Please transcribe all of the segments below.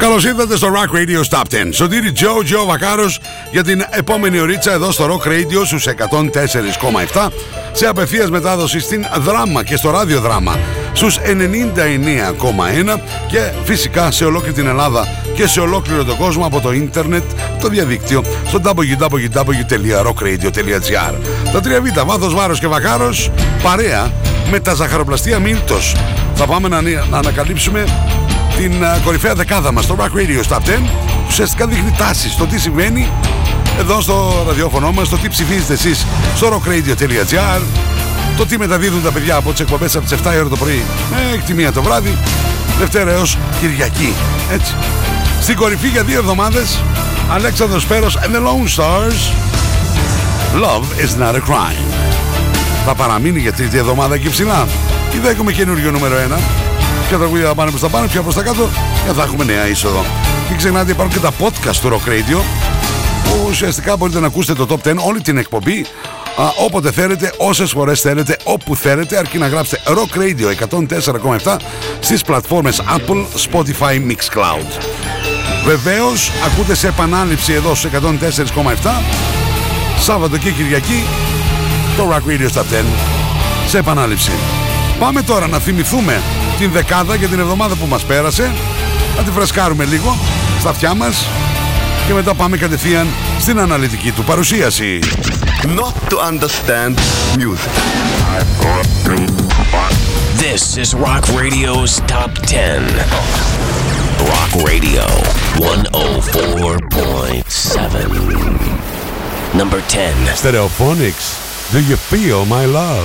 Καλώς ήρθατε στο Rock Radio Stop 10. Σωτήρι Τζο, Τζο Βακάρος για την επόμενη ωρίτσα εδώ στο Rock Radio στους 104,7 σε απευθείας μετάδοση στην Δράμα και στο ράδιο Δράμα στους 99,1 και φυσικά σε ολόκληρη την Ελλάδα και σε ολόκληρο τον κόσμο από το ίντερνετ, το διαδίκτυο στο www.rockradio.gr Τα τρία β, βάθος, βάρος και βακάρος, παρέα με τα ζαχαροπλαστεία Μίλτος. Θα πάμε να, να ανακαλύψουμε την uh, κορυφαία δεκάδα μας στο Rock Radio Stop 10 ουσιαστικά δείχνει τάσεις στο τι συμβαίνει εδώ στο ραδιόφωνο μας, το τι ψηφίζετε εσείς στο rockradio.gr το τι μεταδίδουν τα παιδιά από τις εκπομπές από τις 7 ώρα το πρωί μέχρι τη μία το βράδυ Δευτέρα έως Κυριακή έτσι. Στην κορυφή για δύο εβδομάδες Αλέξανδρος Πέρος and the Lone Stars Love is not a crime. Θα παραμείνει για τρίτη εβδομάδα εκεί ψηλά. Ή θα έχουμε καινούριο νούμερο 1 ποια τραγούδια θα πάνε προς τα πάνω, ποια προς τα κάτω και θα έχουμε νέα είσοδο. Μην ξεχνάτε υπάρχουν και τα podcast του Rock Radio που ουσιαστικά μπορείτε να ακούσετε το Top 10 όλη την εκπομπή α, όποτε θέλετε, όσες φορές θέλετε, όπου θέλετε αρκεί να γράψετε Rock Radio 104,7 στις πλατφόρμες Apple, Spotify, Mixcloud. Βεβαίως ακούτε σε επανάληψη εδώ στους 104,7 Σάββατο και Κυριακή το Rock Radio στα 10 σε επανάληψη. Πάμε τώρα να θυμηθούμε την δεκάδα για την εβδομάδα που μας πέρασε να τη φρεσκάρουμε λίγο στα αυτιά μας και μετά πάμε κατευθείαν στην αναλυτική του παρουσίαση. Not to understand music. This is Rock Radio's Top 10. Rock Radio 104.7. Number 10. Stereophonics, do you feel my love?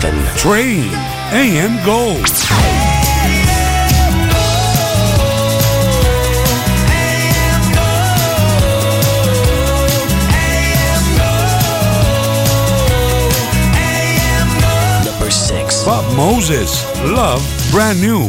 7. Train, AM Gold. Number 6. Bob Moses, Love, brand new.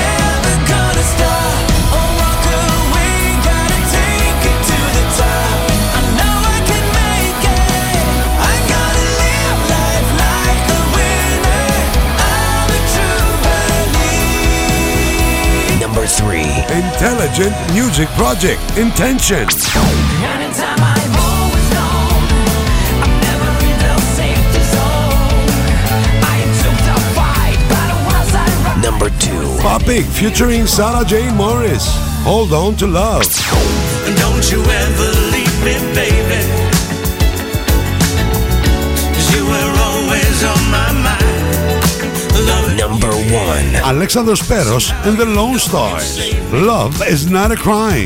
but Music Project run. Number 2. Popic, featuring Sarah Jane Morris, Hold On to Love. Don't you ever leave me, baby. Alexander Speros, and the Lone Stars. Love is not a crime.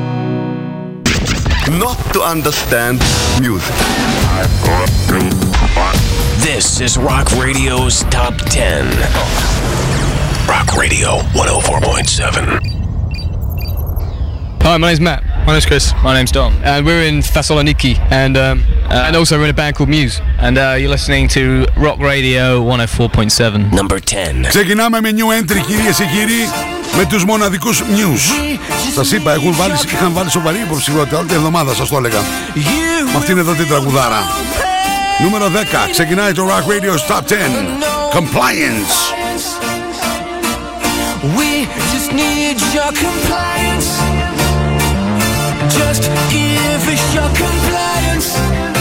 Not to understand music. This is Rock Radio's Top 10. Rock Radio 104.7. Hi, my name's Matt. My name's Chris. My name's Dom. And we're in Thessaloniki, and um, and also we're in a band called Muse. And uh, you're listening to Rock Radio 104.7. Number 10. Ξεκινάμε με new entry κυρίες και κύριοι Με τους μοναδικούς news. Σας είπα, έχουν βάλει, είχαν βάλει σοβαρή υποψηφιότητα όλη την εβδομάδα σας το έλεγα. Με αυτήν εδώ την τραγουδάρα. Νούμερο 10. Ξεκινάει το Rock Radio's Top 10. Compliance. We just need your compliance. Just give us your compliance.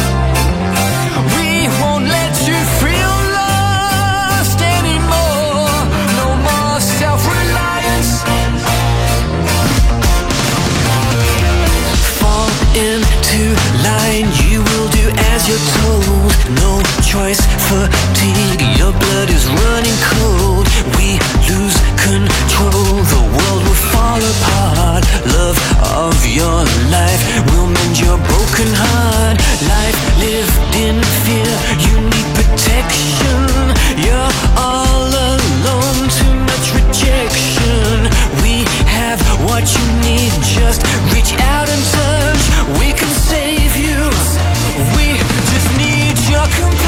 As you're told. No choice, fatigue. Your blood is running cold. We lose control. The world will fall apart. Love of your life will mend your broken heart. Life lived in fear. You need protection. You're all alone. Too much rejection. We have what you need. Just come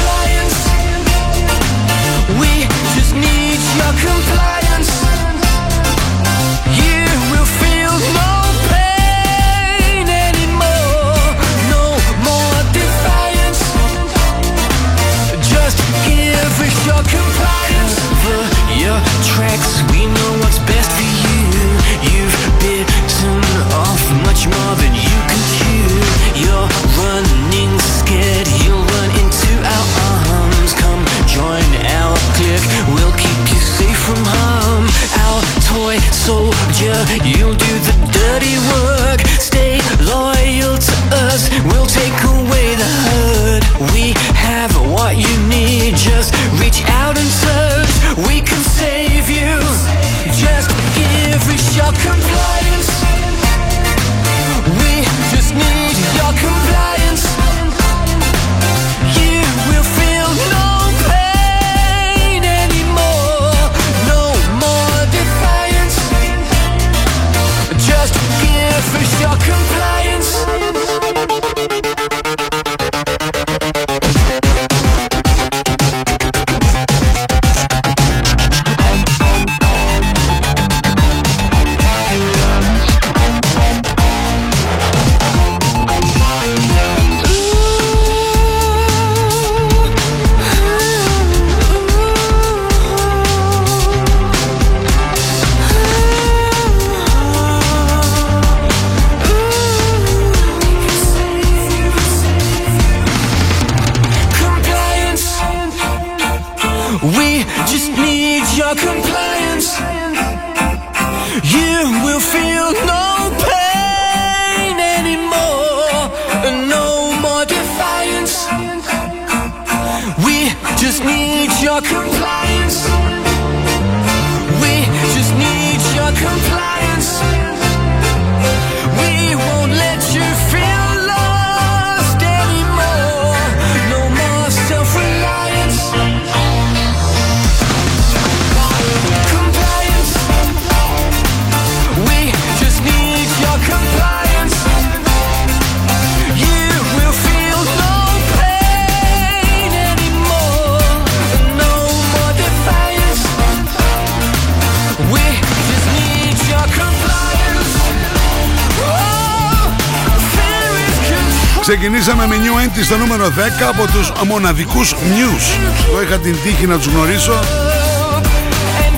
Ξεκινήσαμε με new entry στο νούμερο 10 από τους μοναδικούς News. Το είχα την τύχη να τους γνωρίσω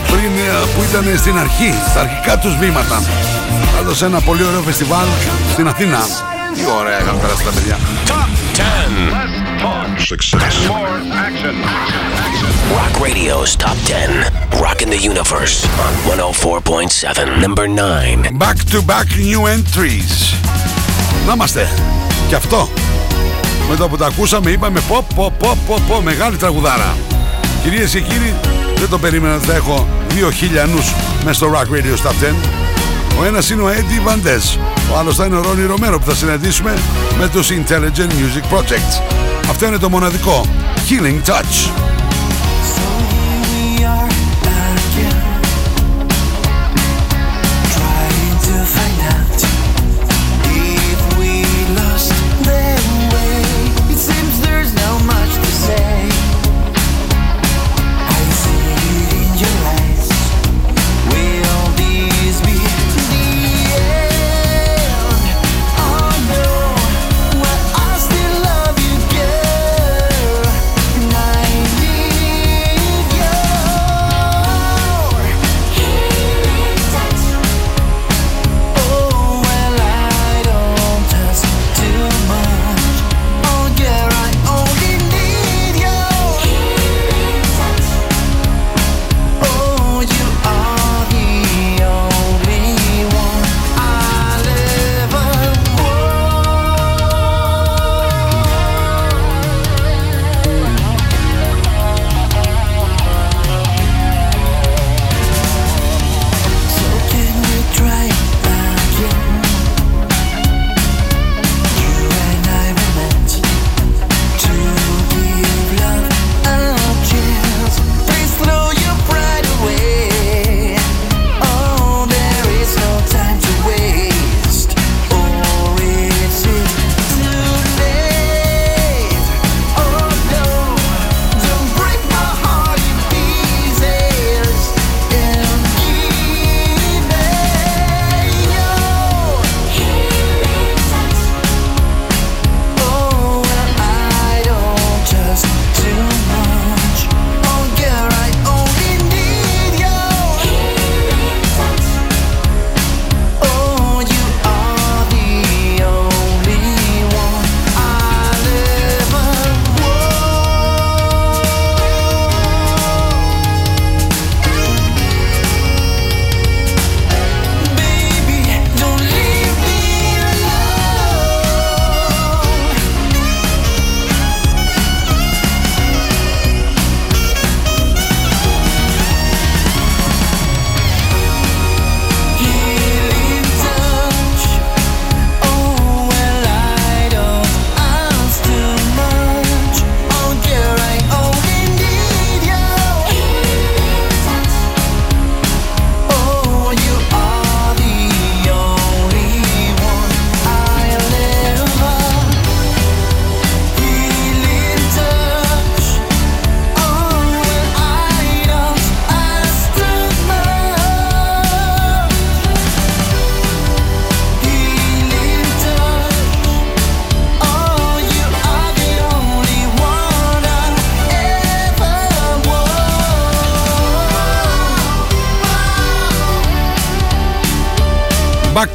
πριν ε, που ήταν στην αρχή, στα αρχικά τους βήματα. Πάντως ένα πολύ ωραίο φεστιβάλ στην Αθήνα. Τι ωραία είχαν περάσει τα παιδιά. Top 10. Success. Rock Radio's Top 10. Rocking the Universe on 104.7. Number 9. Back to back new entries. Να είμαστε. Και αυτό. Με το που τα ακούσαμε είπαμε πω πω πω πω πω μεγάλη τραγουδάρα. Κυρίες και κύριοι, δεν το περίμενα ότι θα έχω δύο χιλιανούς μέσα στο Rock Radio Top 10. Ο ένας είναι ο Eddie Vandes, ο άλλος θα είναι ο Ronnie Romero που θα συναντήσουμε με τους Intelligent Music Project. Αυτό είναι το μοναδικό Healing Touch.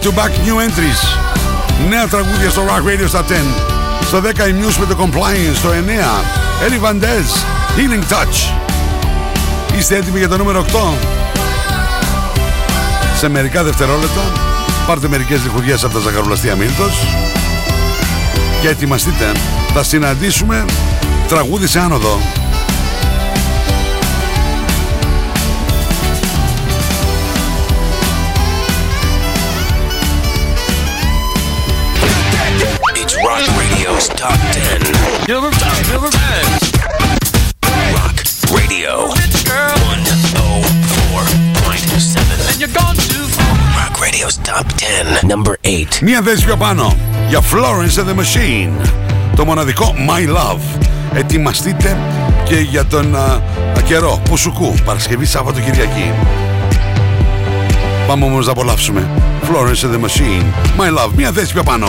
To back new entries. Νέα τραγούδια στο Rock Radio στα 10. Στο 10 η Muse με το Compliance. Στο 9 Eddie Vandez Healing Touch. Είστε έτοιμοι για το νούμερο 8. Σε μερικά δευτερόλεπτα πάρτε μερικές λιχουδιές από τα ζαχαρολαστία Μίλτος και ετοιμαστείτε. Θα συναντήσουμε τραγούδι σε άνοδο. Radio's Top 10. Number 10. Number 10. Rock Radio 104.7. And you're gone too far. Rock Radio's Top 10. Number 8. Μία θέση πιο πάνω για Florence and the Machine. Το μοναδικό My Love. Ετοιμαστείτε και για τον α, α, καιρό Πουσουκού. Παρασκευή Σάββατο Κυριακή. Πάμε όμως να απολαύσουμε Florence and the Machine. My Love. Μία θέση πιο πάνω.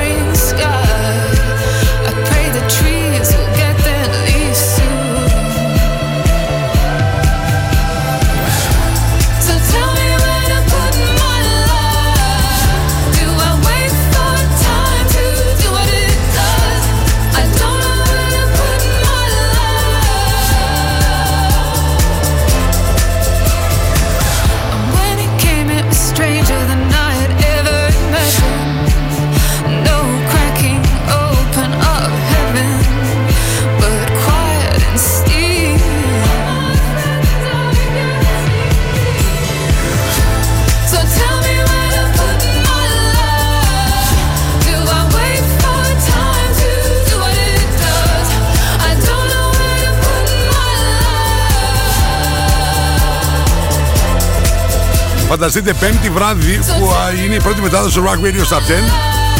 Φανταστείτε πέμπτη βράδυ που α, είναι η πρώτη μετάδοση του Rock Radio Top 10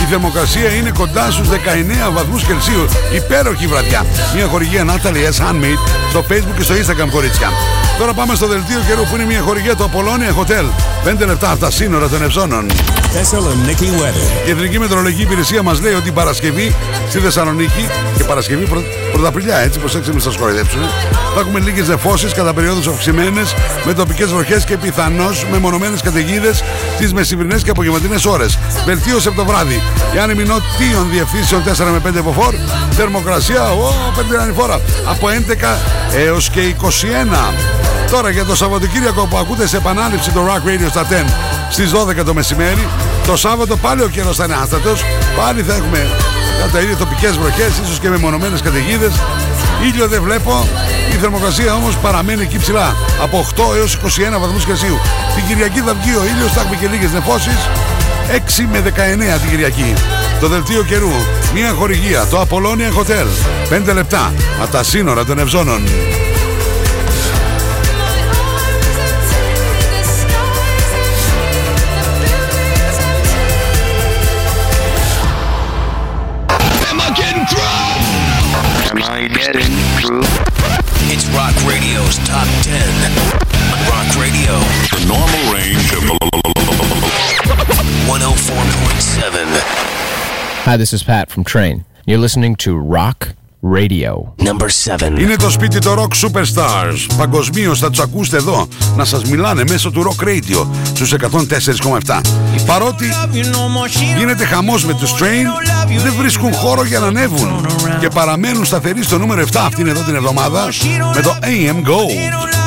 η θερμοκρασία είναι κοντά στους 19 βαθμούς Κελσίου. Υπέροχη βραδιά. Μια χορηγία Natalie S. Handmade στο Facebook και στο Instagram κορίτσια. Τώρα πάμε στο δελτίο καιρού που είναι μια χορηγία του Apollonia Hotel. 5 λεπτά από τα σύνορα των Ευζώνων. Thessaloniki weather. Η Εθνική Μετρολογική Υπηρεσία μας λέει ότι η Παρασκευή στη Θεσσαλονίκη και Παρασκευή πρω... Πρωταπριλιά, έτσι προσέξτε μην σα κοροϊδέψουν. Θα έχουμε λίγες νεφώσεις κατά περιόδου αυξημένες με τοπικές βροχές και πιθανώς με μονομένε καταιγίδες τι μεσημβρινές και απογευματινές ώρες. Βελτίωση από το βράδυ. Οι άνεμοι νοτίων διευθύνσεων 4 με 5 μποφόρ. Θερμοκρασία, ο, πέντε ανηφόρα. Από 11 έως και 21. Τώρα για το Σαββατοκύριακο που ακούτε σε επανάληψη το Rock Radio στα 10 στις 12 το μεσημέρι. Το Σάββατο πάλι ο καιρός θα είναι άστατος. Πάλι θα έχουμε κατά ίδια τοπικές βροχές, ίσως και με μονομένες καταιγίδες. Ήλιο δεν βλέπω. Η θερμοκρασία όμως παραμένει εκεί ψηλά. Από 8 έως 21 βαθμούς Κελσίου. Την Κυριακή θα βγει ο ήλιος, θα έχουμε και λίγες νεφώσεις. 6 με 19 την Κυριακή. Το δελτίο καιρού. Μια χορηγία. Το Apollonia Hotel. 5 λεπτά από τα σύνορα των Ευζώνων. Top 10. Rock Radio. The normal range of 104.7. Hi, this is Pat from Train. You're listening to Rock Radio. Number 7. Είναι το σπίτι των Rock Superstars. Παγκοσμίως θα τους ακούσετε εδώ να σας μιλάνε μέσω του Rock Radio στους 104,7. Παρότι γίνεται χαμός με του Train, δεν βρίσκουν χώρο για να ανέβουν και παραμένουν σταθεροί στο νούμερο 7 αυτήν εδώ την εβδομάδα με το AM Gold.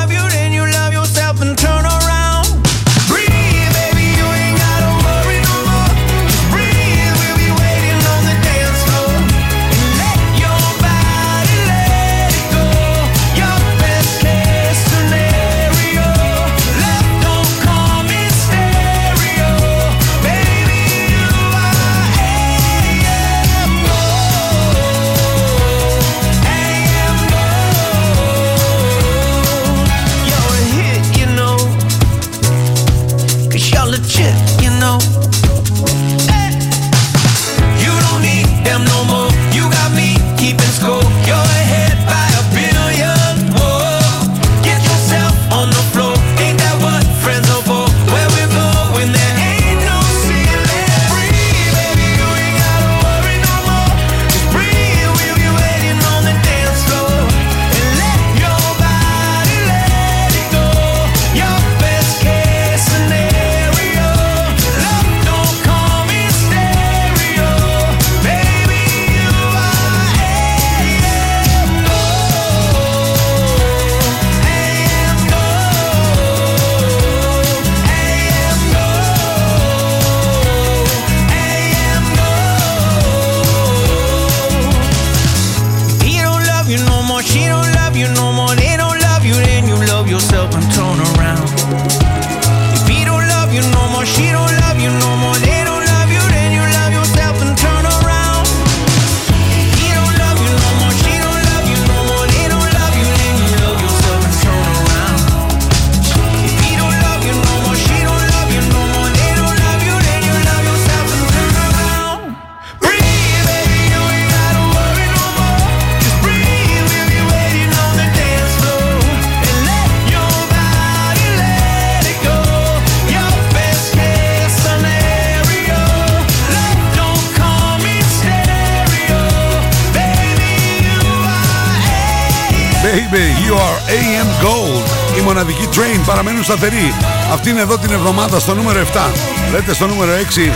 Παραμένουν σταθεροί. Αυτή είναι εδώ την εβδομάδα στο νούμερο 7. Λέτε στο νούμερο 6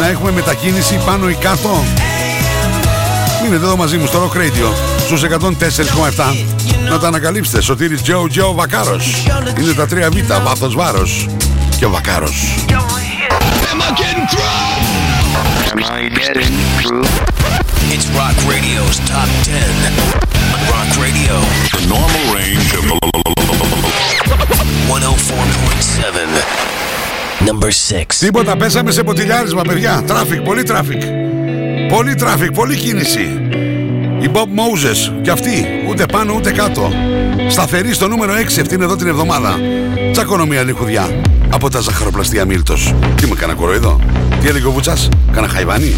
να έχουμε μετακίνηση πάνω ή κάτω; Μείνετε εδώ μαζί μου στο Rock Radio στους 104,7. Να τα ανακαλύψετε. Σωτήρης Τζο Τζο Βακάρος. Είναι τα 3 Β, βάθος βάρος. Και ο Βακάρος. Am I getting through? It's Rock Radio's Top 10. Rock Radio. The normal range of 104.7. Number 6. Τίποτα, πέσαμε σε μποτιλιάρισμα, παιδιά. Traffic, πολύ traffic. Πολύ τράφικ, πολύ κίνηση. Η Bob Moses και αυτή, ούτε πάνω ούτε κάτω. Σταθερή στο νούμερο 6 αυτήν εδώ την εβδομάδα. Τσακώνω μια λιχουδιά από τα ζαχαροπλαστεία Μίλτος. Τι με, κάνα κορόιδο. Τι έλεγε ο Βουτσάς, κάνα χαϊβάνι;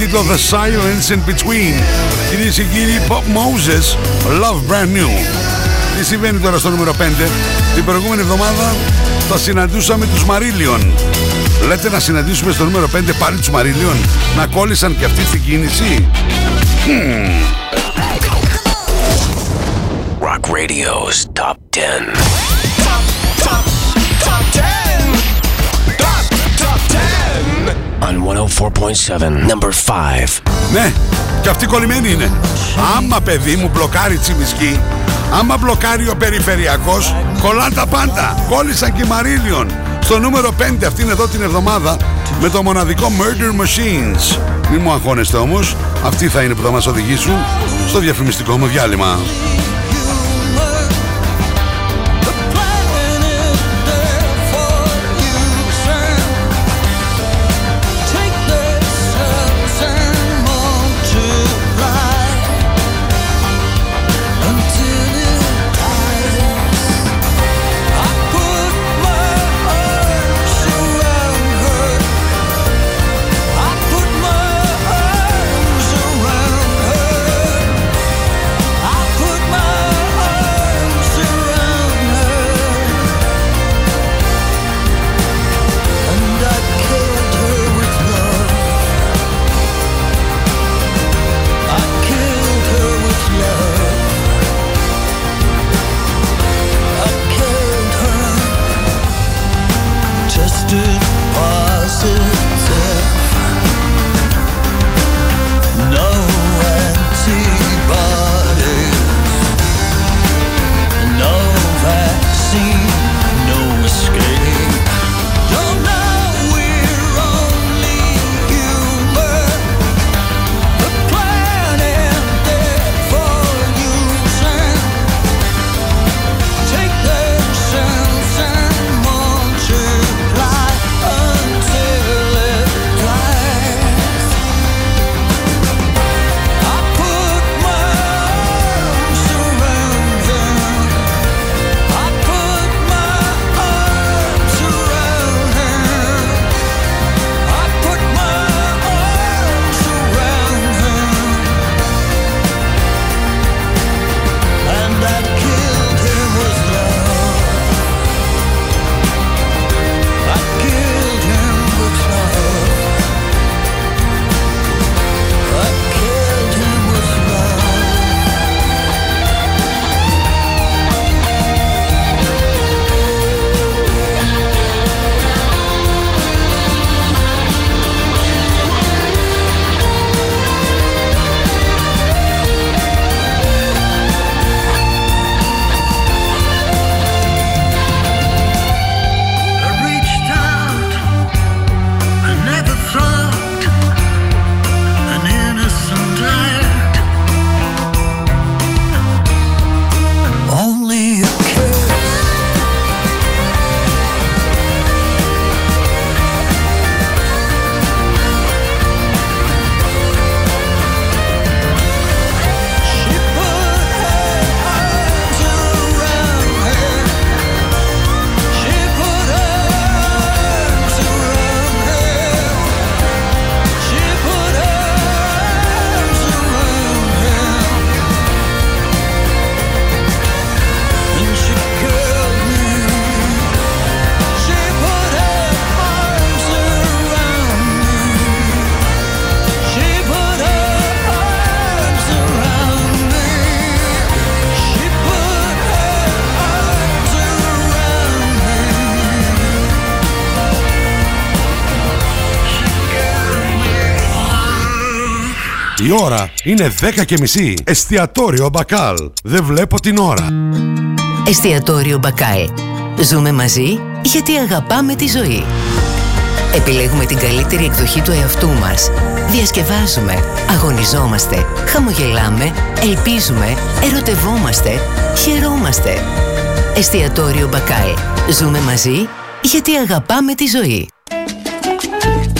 Τίτλο The Silence in Between. Κυρίες και κύριοι, Bob Moses, Love Brand New. Τι συμβαίνει τώρα στο νούμερο 5. Την προηγούμενη εβδομάδα τα συναντούσαμε τους Marillion. Λέτε να συναντήσουμε στο νούμερο 5 πάλι τους Marillion; Να κόλλησαν και αυτή στην κίνηση; Μμμ. Rock Radio's Top 10. 104.7. Number 5. Ναι, και αυτή κολλημένη είναι. Άμα παιδί μου μπλοκάρει τσιμισκή, άμα μπλοκάρει ο περιφερειακός, κολλάν τα πάντα. Κόλλησαν και οι Marillion. Στο νούμερο 5 αυτήν εδώ την εβδομάδα με το μοναδικό Murder Machines. Μην μου αγχώνεστε όμως, αυτοί θα είναι που θα μας οδηγήσουν στο διαφημιστικό μου διάλειμμα. Η ώρα είναι 10 και μισή. Εστιατόριο Μπακάλ. Δεν βλέπω την ώρα. Εστιατόριο Μπακάλ. Ζούμε μαζί γιατί αγαπάμε τη ζωή. Επιλέγουμε την καλύτερη εκδοχή του εαυτού μας. Διασκευάζουμε, αγωνιζόμαστε, χαμογελάμε, ελπίζουμε, ερωτευόμαστε, χαιρόμαστε. Εστιατόριο Μπακάλ. Ζούμε μαζί γιατί αγαπάμε τη ζωή.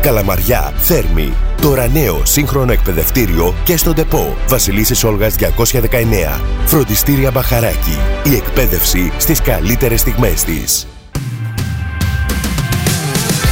Καλαμαριά, Θέρμη. Τώρα νέο σύγχρονο εκπαιδευτήριο και στον ΤΕΠΟ. Βασιλίσσης Όλγας 219. Φροντιστήρια Μπαχαράκι. Η εκπαίδευση στις καλύτερες στιγμές της.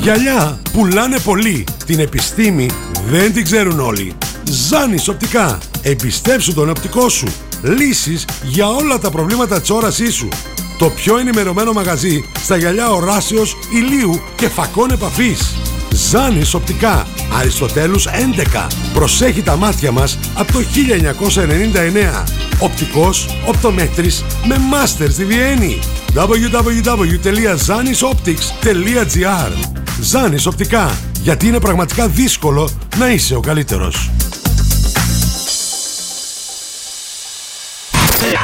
Γυαλιά πουλάνε πολύ. Την επιστήμη δεν την ξέρουν όλοι. Ζάνης οπτικά. Εμπιστέψου τον οπτικό σου. Λύσεις για όλα τα προβλήματα της όρασής σου. Το πιο ενημερωμένο μαγαζί στα γυαλιά οράσεως, ηλίου και φακών επαφής. Ζάνης οπτικά. Αριστοτέλους 11. Προσέχει τα μάτια μας από το 1999. Οπτικός, οπτομέτρης με μάστερ στη Βιέννη. www.zanisoptics.gr Ζάνης οπτικά. Γιατί είναι πραγματικά δύσκολο να είσαι ο καλύτερος.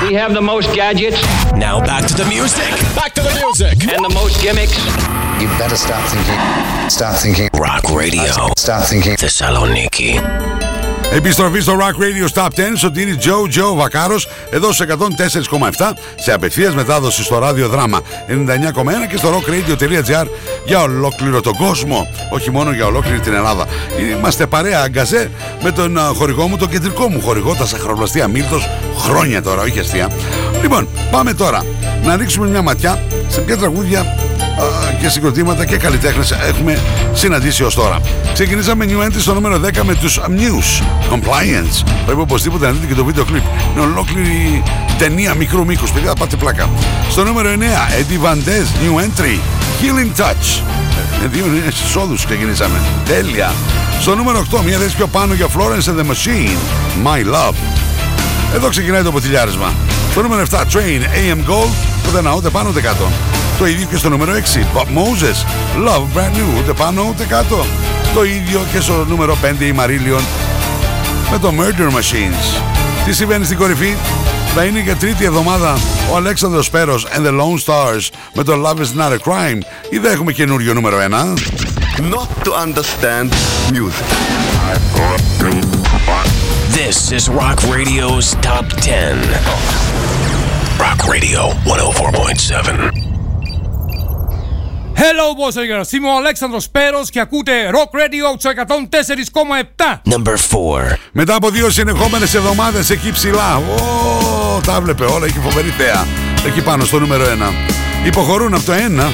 We have the most gadgets. Now back to the music. Back to the music. And the most gimmicks. You better start thinking. Start thinking. Rock Radio. Start thinking. Θεσσαλονίκη. Επιστροφή στο Rock Radio Stop 10, Σωτήρι Τζο Τζο Βακάρος, εδώ σε 104,7, σε απευθείας μετάδοση στο ράδιο δράμα 99,1 και στο rockradio.gr για ολόκληρο τον κόσμο, όχι μόνο για ολόκληρη την Ελλάδα. Είμαστε παρέα αγκαζέ με τον α, χορηγό μου, τον κεντρικό μου χορηγό, τα σαχαροπλαστεία Μίλτος, χρόνια τώρα, όχι αστεία. Λοιπόν, πάμε τώρα να ρίξουμε μια ματιά σε ποια τραγούδια α, και συγκροτήματα και καλλιτέχνες έχουμε συναντήσει ως τώρα. Ξεκινήσαμε new entry στο νούμερο 10 με τους Muse Compliance. Πρέπει οπωσδήποτε να δείτε και το βίντεο κλιπ. Είναι ολόκληρη ταινία μικρού μήκους. Παιδιά, θα πάτε πλάκα. Στο νούμερο 9, Eddie Van Dez, new entry, Healing Touch. Με δύο εισόδους ξεκινήσαμε. Τέλεια. Στο νούμερο 8, μια θέση πιο πάνω για Florence and the Machine, My Love. Εδώ ξεκινάει το ποτηλιάρισμα. Στο νούμερο 7, Train AM Gold, ούτε ένα ούτε πάνω ούτε κάτω. Το ίδιο και στο νούμερο 6, Bob Moses, Love Brand New, ούτε πάνω ούτε κάτω. Το ίδιο και στο νούμερο 5, η Marillion με το Murder Machines. Τι συμβαίνει στην κορυφή, θα είναι για τρίτη εβδομάδα ο Αλέξανδρος Πέρος and the Lone Stars με το Love is not a crime ή δεν έχουμε καινούριο νούμερο 1. Not to understand music. This is Rock Radio's Top 10. Rock Radio 104.7. Hello, boys and girls. Είμαι ο Αλέξανδρος Πέρος και ακούτε Rock Radio στο 104,7. Number 4. Μετά από δύο συνεχόμενες εβδομάδες εκεί ψηλά. Ω, τα βλέπε όλα, έχει φοβερή θέα. Εκεί πάνω στο νούμερο 1. Υποχωρούν από το 1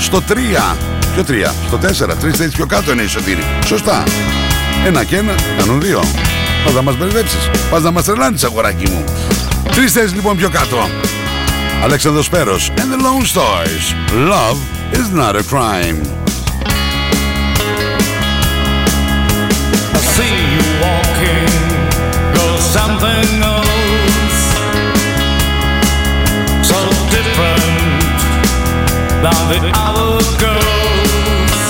στο 3. Ποιο 3, στο 4, τρεις θέσεις πιο κάτω είναι η Σωτήρη. Σωστά. Ένα και ένα, κάνουν δύο. Πας να μας μπερδέψεις. Πας να μας τρελάνεις, αγοράκι μου. Τρεις θέσεις λοιπόν πιο κάτω. Αλέξανδρος Πέρος and the Lone Stars. Love is not a crime. I see you walking, you're something else, so different than the other girls.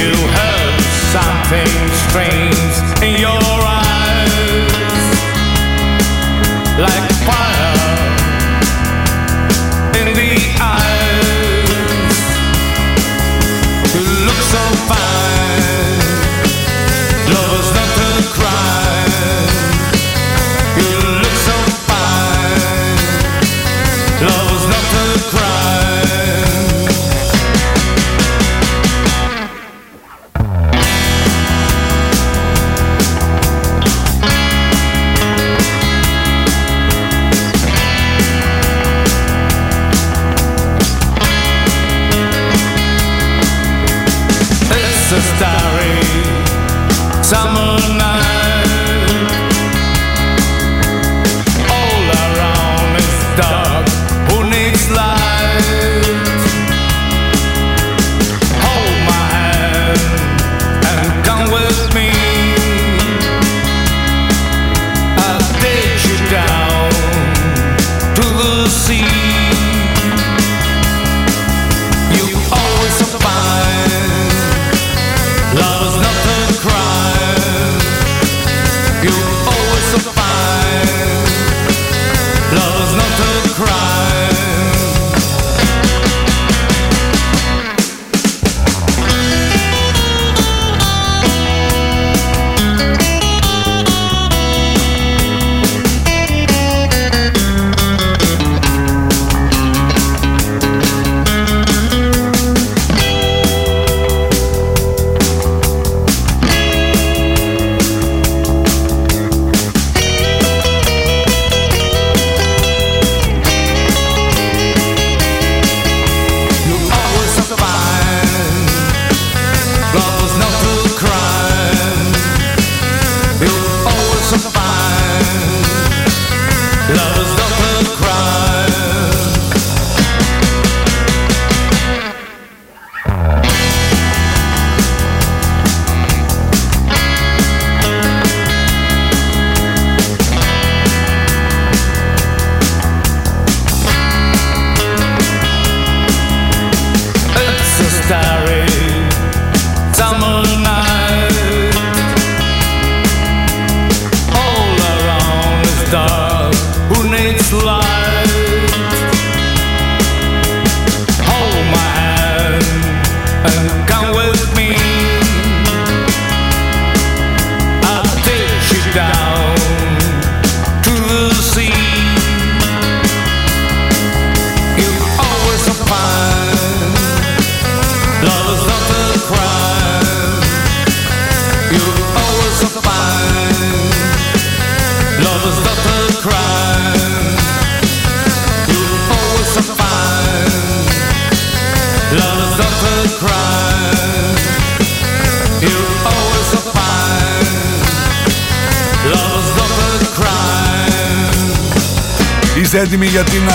You have something strange in your eyes, like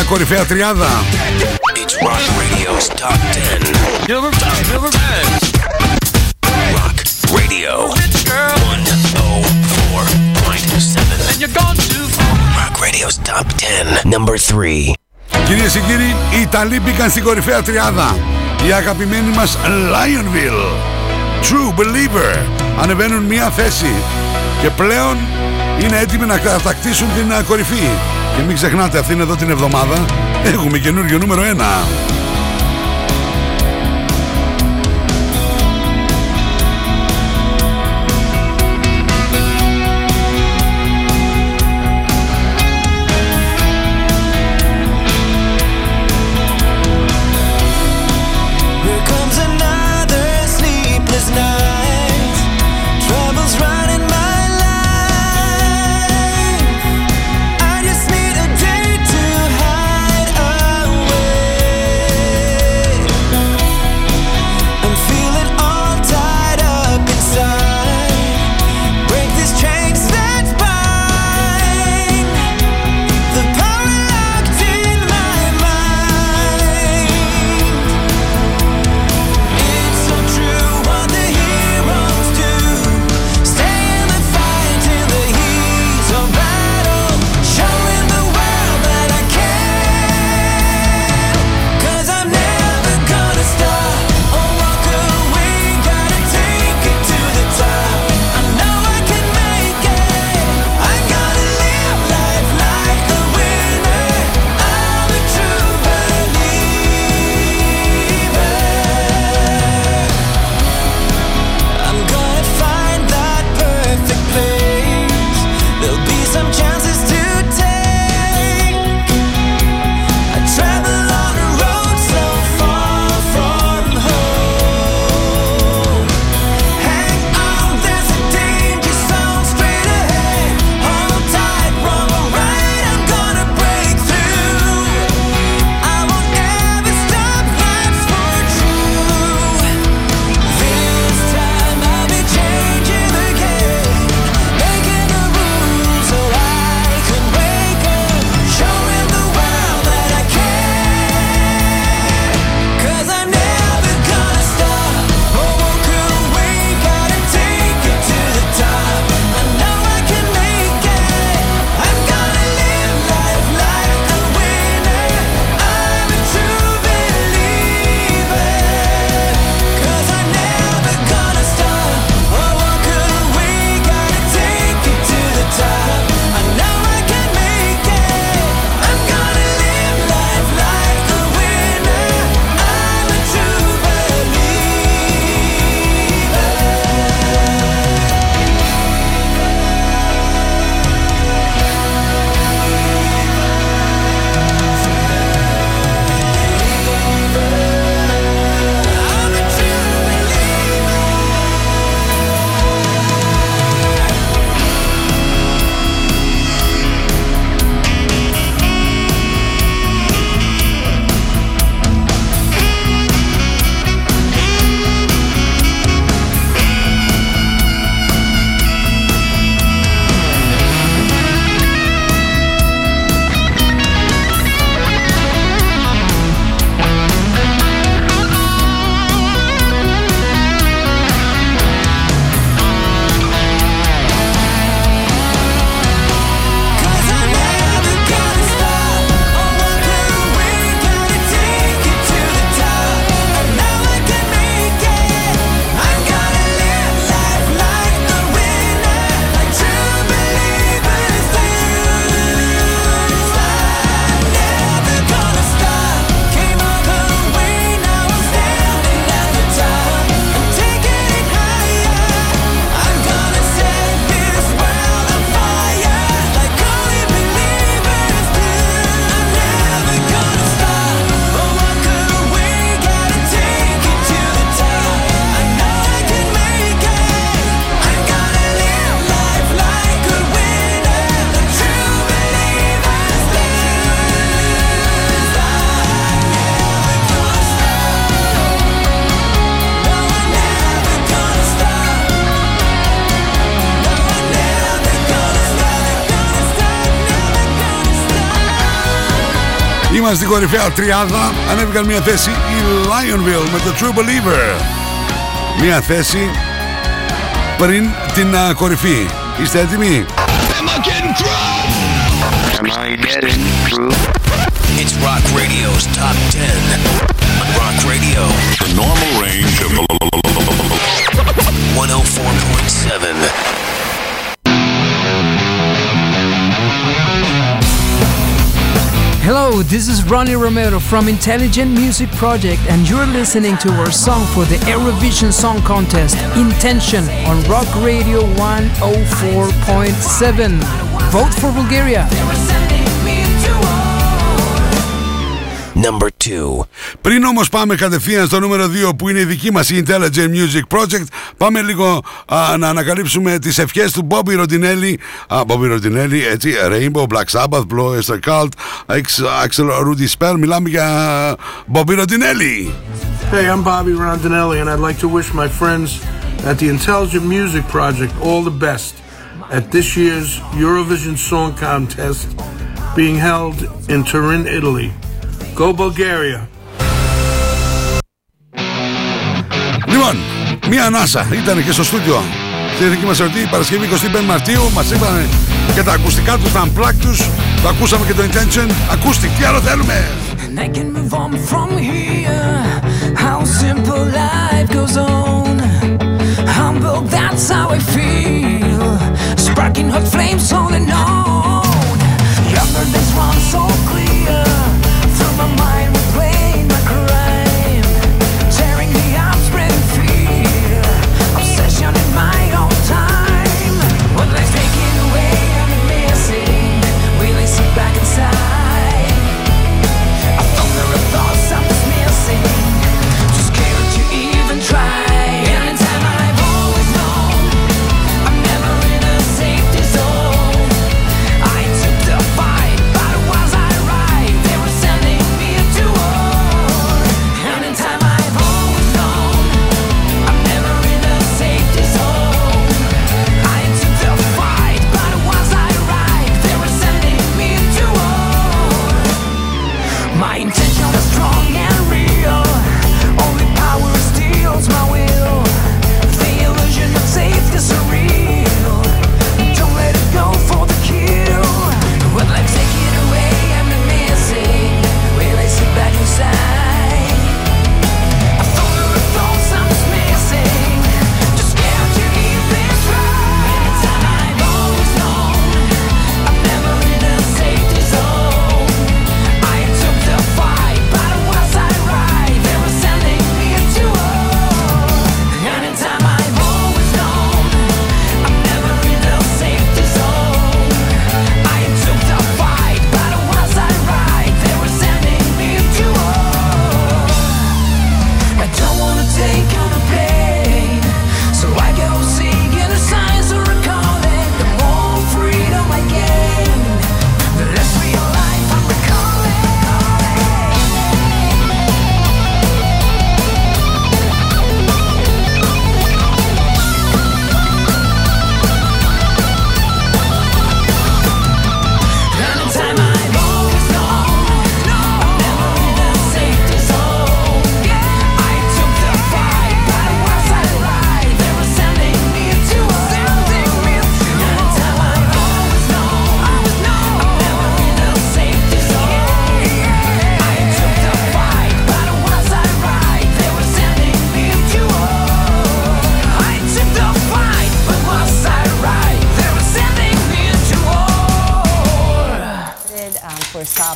κορυφαία τριάδα. It's Rock Radio's Top 10. Number 10. Number 10. Rock Radio 104.7. And you're gone too far. Rock Radio's Top 10. Number 3. Κυρίες και κύριοι, οι Ιταλοί μπήκαν στην κορυφαία τριάδα. Η αγαπημένη μας Lionville. True Believer. Ανεβαίνουν μία θέση. Και πλέον είναι έτοιμοι να κατακτήσουν την α, κορυφή. Και μην ξεχνάτε αυτήν εδώ την εβδομάδα έχουμε καινούριο νούμερο 1. Είμαστε στην κορυφαία τριάδα. Ανέβηκαν μια θέση η Lionville με το True Believer. Μια θέση πριν την α, κορυφή. Είστε έτοιμοι? Am I getting through? It's Rock Radio's Top 10. On Rock Radio, the normal range of 104.7. Hello, this is Ronnie Romero from Intelligent Music Project, and you're listening to our song for the Eurovision Song Contest, Intention, on Rock Radio 104.7. Vote for Bulgaria. Number 2. Πριν όμως πάμε κατευθείαν στο νούμερο 2 που είναι η δική μας η Intelligent Music Project πάμε λίγο α, να ανακαλύψουμε τις ευχές του Bobby Rodinelli α, Bobby Rodinelli, έτσι, Rainbow, Black Sabbath, Blow, Esther Cult X, Axel Rudy Spell μιλάμε για Bobby Rodinelli Hey, I'm Bobby Rondinelli, and I'd like to wish my friends at the Intelligent Music Project all the best at this year's Eurovision Song Contest being held in Turin, Italy. Go Bulgaria. Λοιπόν, μία ανάσα ήταν και στο στούντιο. Στην εθνική μας ερωτή, η Παρασκευή 25 Μαρτίου, μας είπαν και τα ακουστικά τους, τα unplugged τους. Το ακούσαμε και το intention. Ακούστηκε, τι άλλο θέλουμε. Hot flames on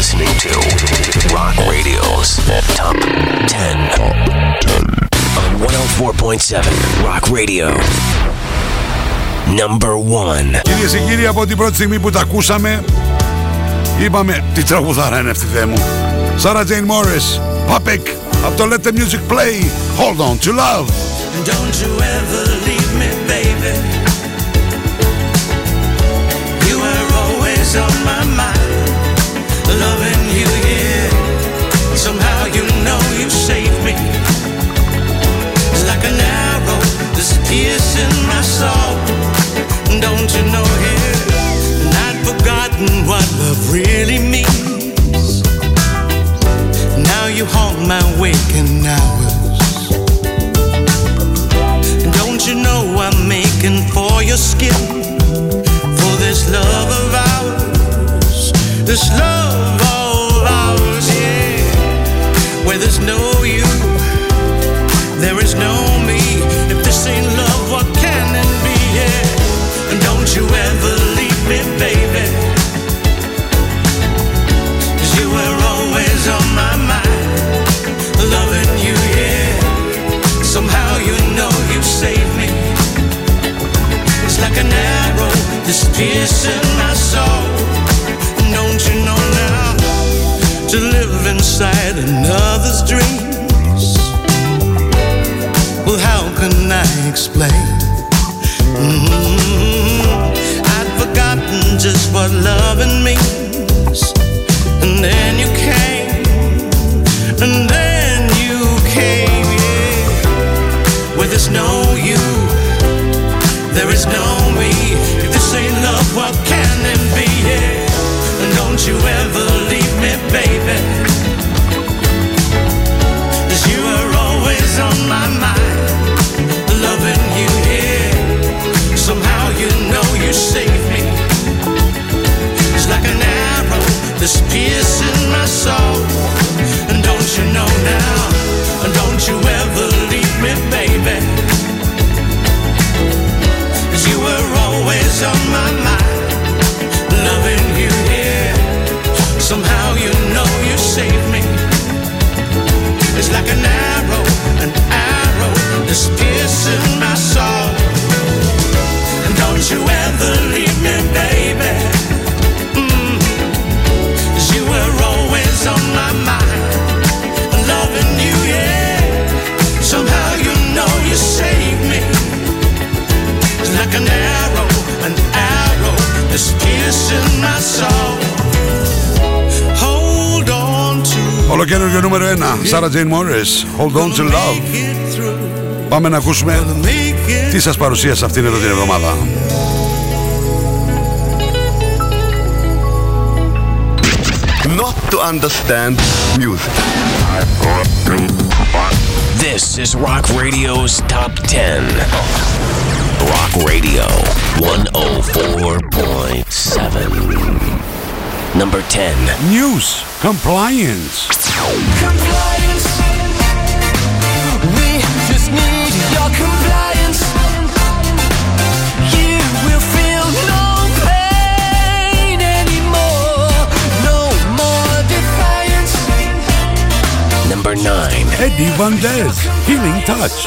listening to Rock Radio's Top 10, on 104.7 Rock Radio. Number one. Κυρίες και κύριοι, από την πρώτη στιγμή που τα ακούσαμε, είπαμε τι τραγουδάρα είναι αυτή δε μου. Sarah Jane Morris, Papek, από το Let the Music Play, Hold On to Love. And don't you ever leave your skin for this love of ours, this love. Ολοκαίριο νούμερο 1 Sarah Jane Morris Hold on to love. Πάμε να ακούσουμε Τι σας παρουσίασε αυτήν εδώ την εβδομάδα. Not to understand music. This is Rock Radio's Top 10 Rock Radio. 104.7. Number 10. News compliance. Compliance. We just need your compliance. You will feel no pain anymore. No more defiance. Number 9. Eddie Van Dez, Healing Touch.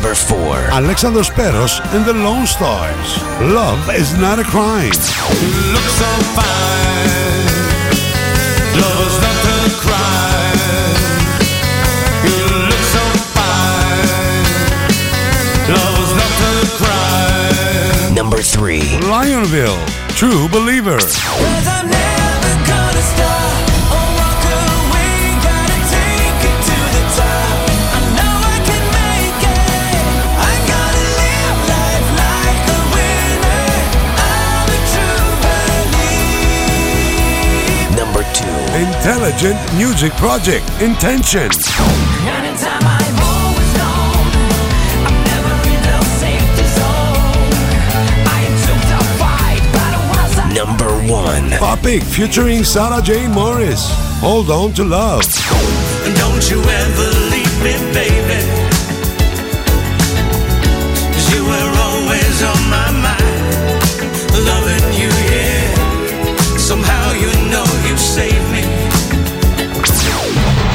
Number 4. Alexander Speros and the Lone Stars. Love is not a crime. Look so fine. Love is not a crime. Number 3. Lionville. True Believer. Fight, music project, I Number one. Topic featuring Sarah Jane Morris. Hold on to love. Don't you ever leave me, baby.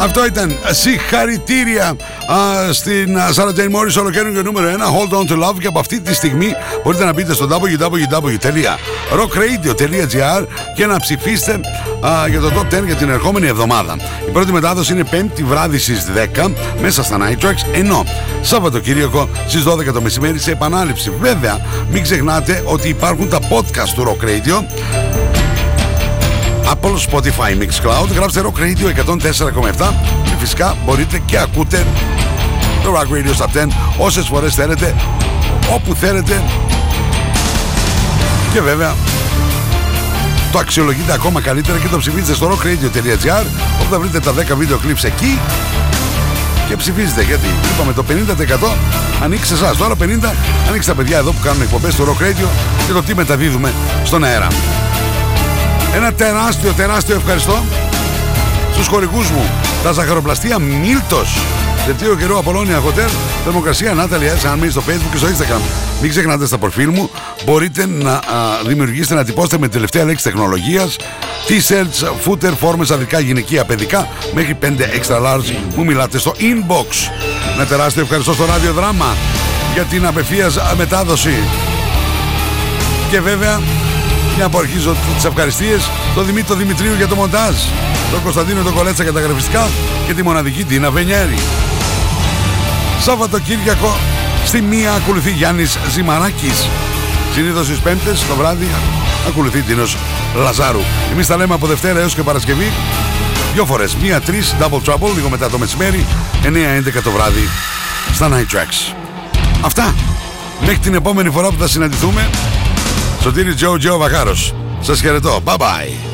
Αυτό ήταν συγχαρητήρια α, στην α, Sarah Jane Morris ολοκαίρινο νούμερο 1 Hold on to love και από αυτή τη στιγμή μπορείτε να μπείτε στο www.rockradio.gr και να ψηφίσετε α, για το Top 10 για την ερχόμενη εβδομάδα. Η πρώτη μετάδοση είναι 5η βράδυ στις 10 μέσα στα Night Tracks ενώ Σαββατοκύριακο στις 12 το μεσημέρι σε επανάληψη. Βέβαια μην ξεχνάτε ότι υπάρχουν τα podcast του Rock Radio Apple, Spotify, Mixcloud. Γράψτε Rock Radio 104,7 και φυσικά μπορείτε και ακούτε το Rock Radio στα 10 όσες φορές θέλετε, όπου θέλετε. Και βέβαια το αξιολογείτε ακόμα καλύτερα και το ψηφίζετε στο rockradio.gr όπου θα βρείτε τα 10 βίντεο clips εκεί. Και ψηφίζετε γιατί είπαμε το 50% ανοίξει εσάς. Το άλλο 50% ανοίξει τα παιδιά εδώ που κάνουν εκπομπές στο Rock Radio και το τι μεταδίδουμε στον αέρα ένα τεράστιο τεράστιο ευχαριστώ στους χορηγούς μου. Τα ζαχαροπλαστεία Μίλτος. Δελτίο καιρό Απολώνια Hotel. Θερμοκρασία Νάταλια S. Αν μείνεις στο facebook και στο instagram. Μην ξεχνάτε στα προφίλ μου Μπορείτε να α, δημιουργήσετε να τυπώσετε με τη τελευταία λέξη τεχνολογίας T-shirts, footer, φόρμες αδικά, γυναικεία, παιδικά Μέχρι 5 extra large Μου μιλάτε στο inbox. Ένα τεράστιο ευχαριστώ στο ραδιοδράμα Για την απευθείας α, μετάδοση. Και βέβαια μια που αρχίζω τις ευχαριστίες Το Δημήτρη Δημητρίου για το μοντάζ Τον Κωνσταντίνο τον Κολέτσα για τα γραφιστικά Και τη μοναδική Τίνα Βενιέρη. Σαββατοκύριακο Στη μία ακολουθεί Γιάννης Ζημαράκης. Συνήθως στις πέμπτες το βράδυ Ακολουθεί Τίνος Λαζάρου. Εμείς τα λέμε από Δευτέρα έως και Παρασκευή. Δυο φορές, μία, τρεις, double trouble Λίγο μετά το μεσημέρι 9-11 το βράδυ Στα Night Tracks. Αυτά. Μέχρι την επόμενη φορά που θα συναντηθούμε Σωτήρι Τζο Τζο Βαχάρος. Σας χαιρετώ. Bye bye